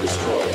Destroy.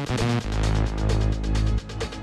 Thank you.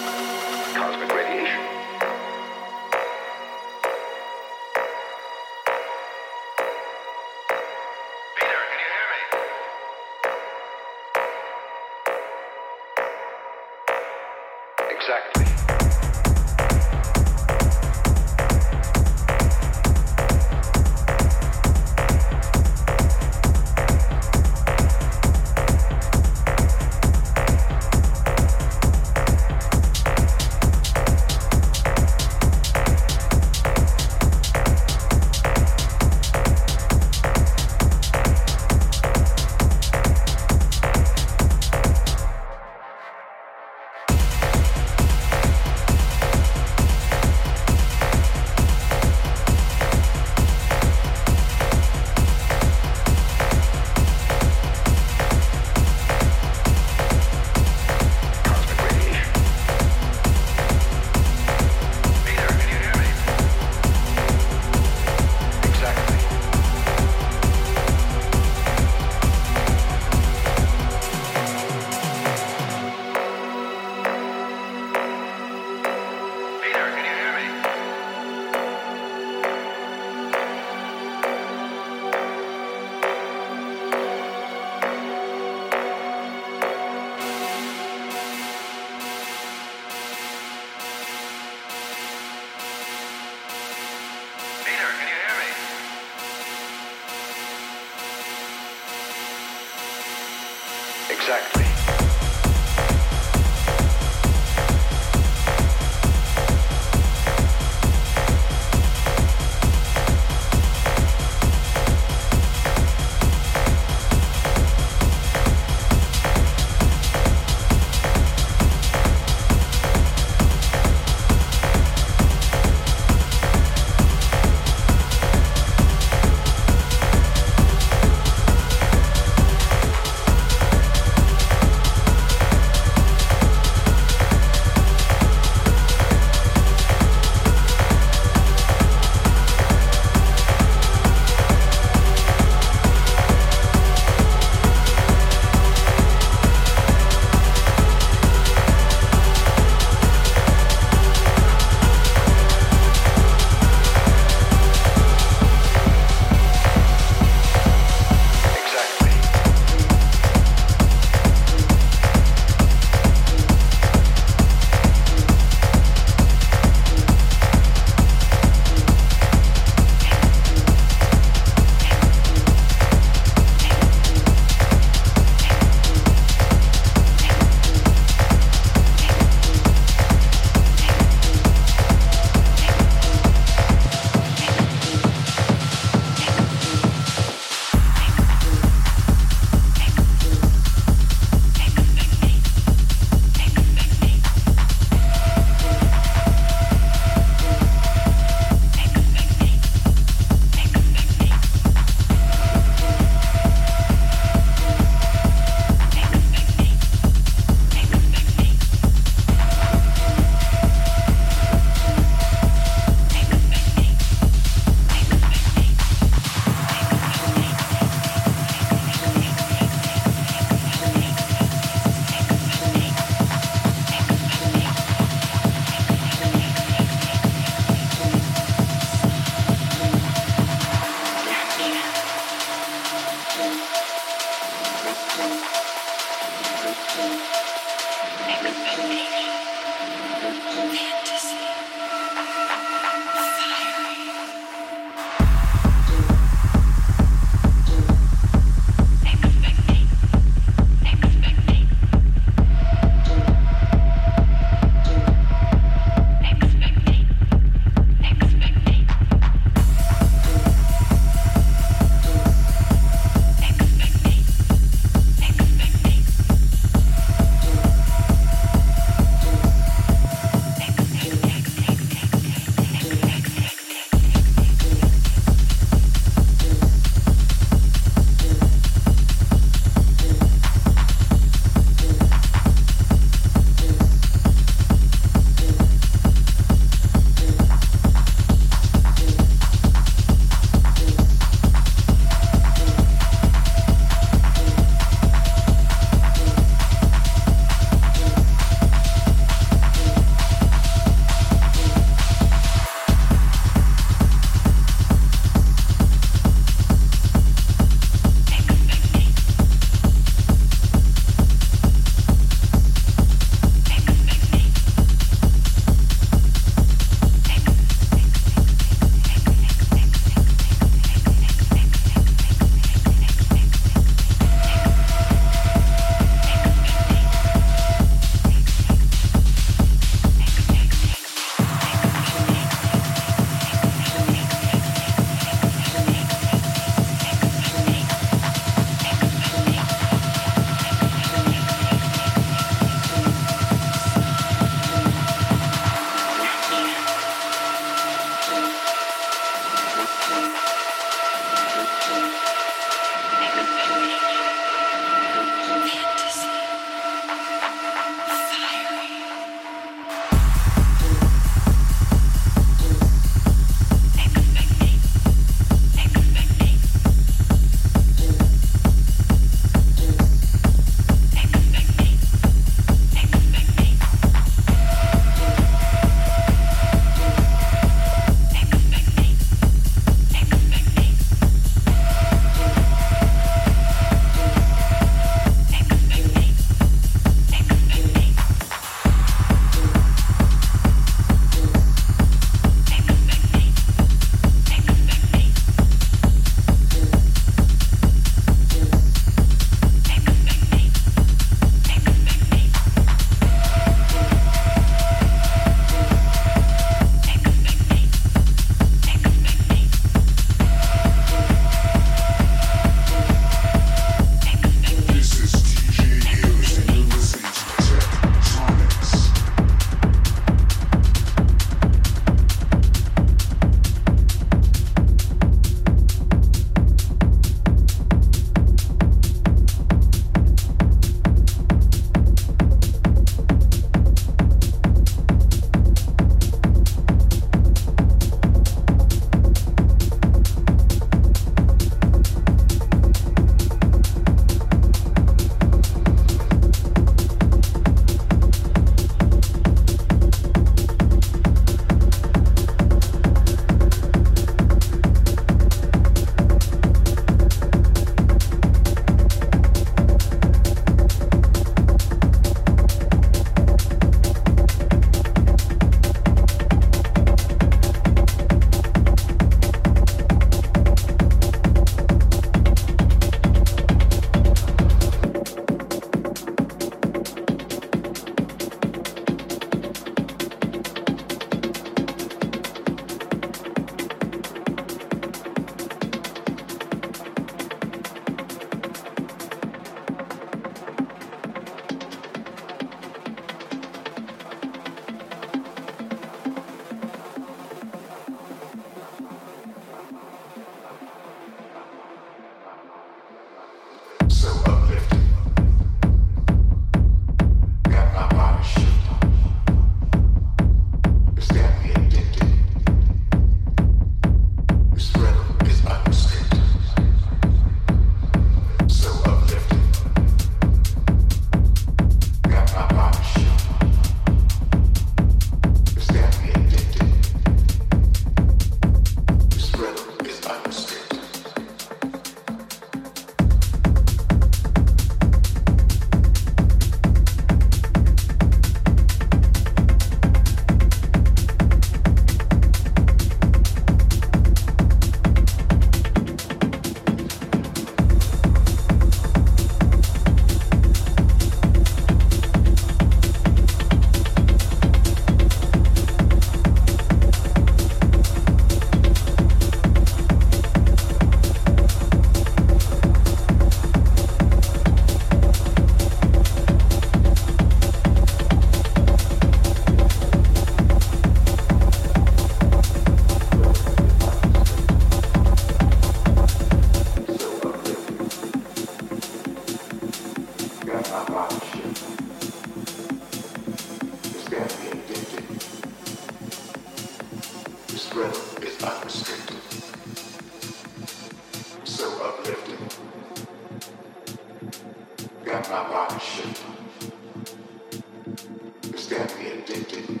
Addicted.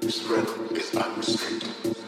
This rhythm is unrestricted.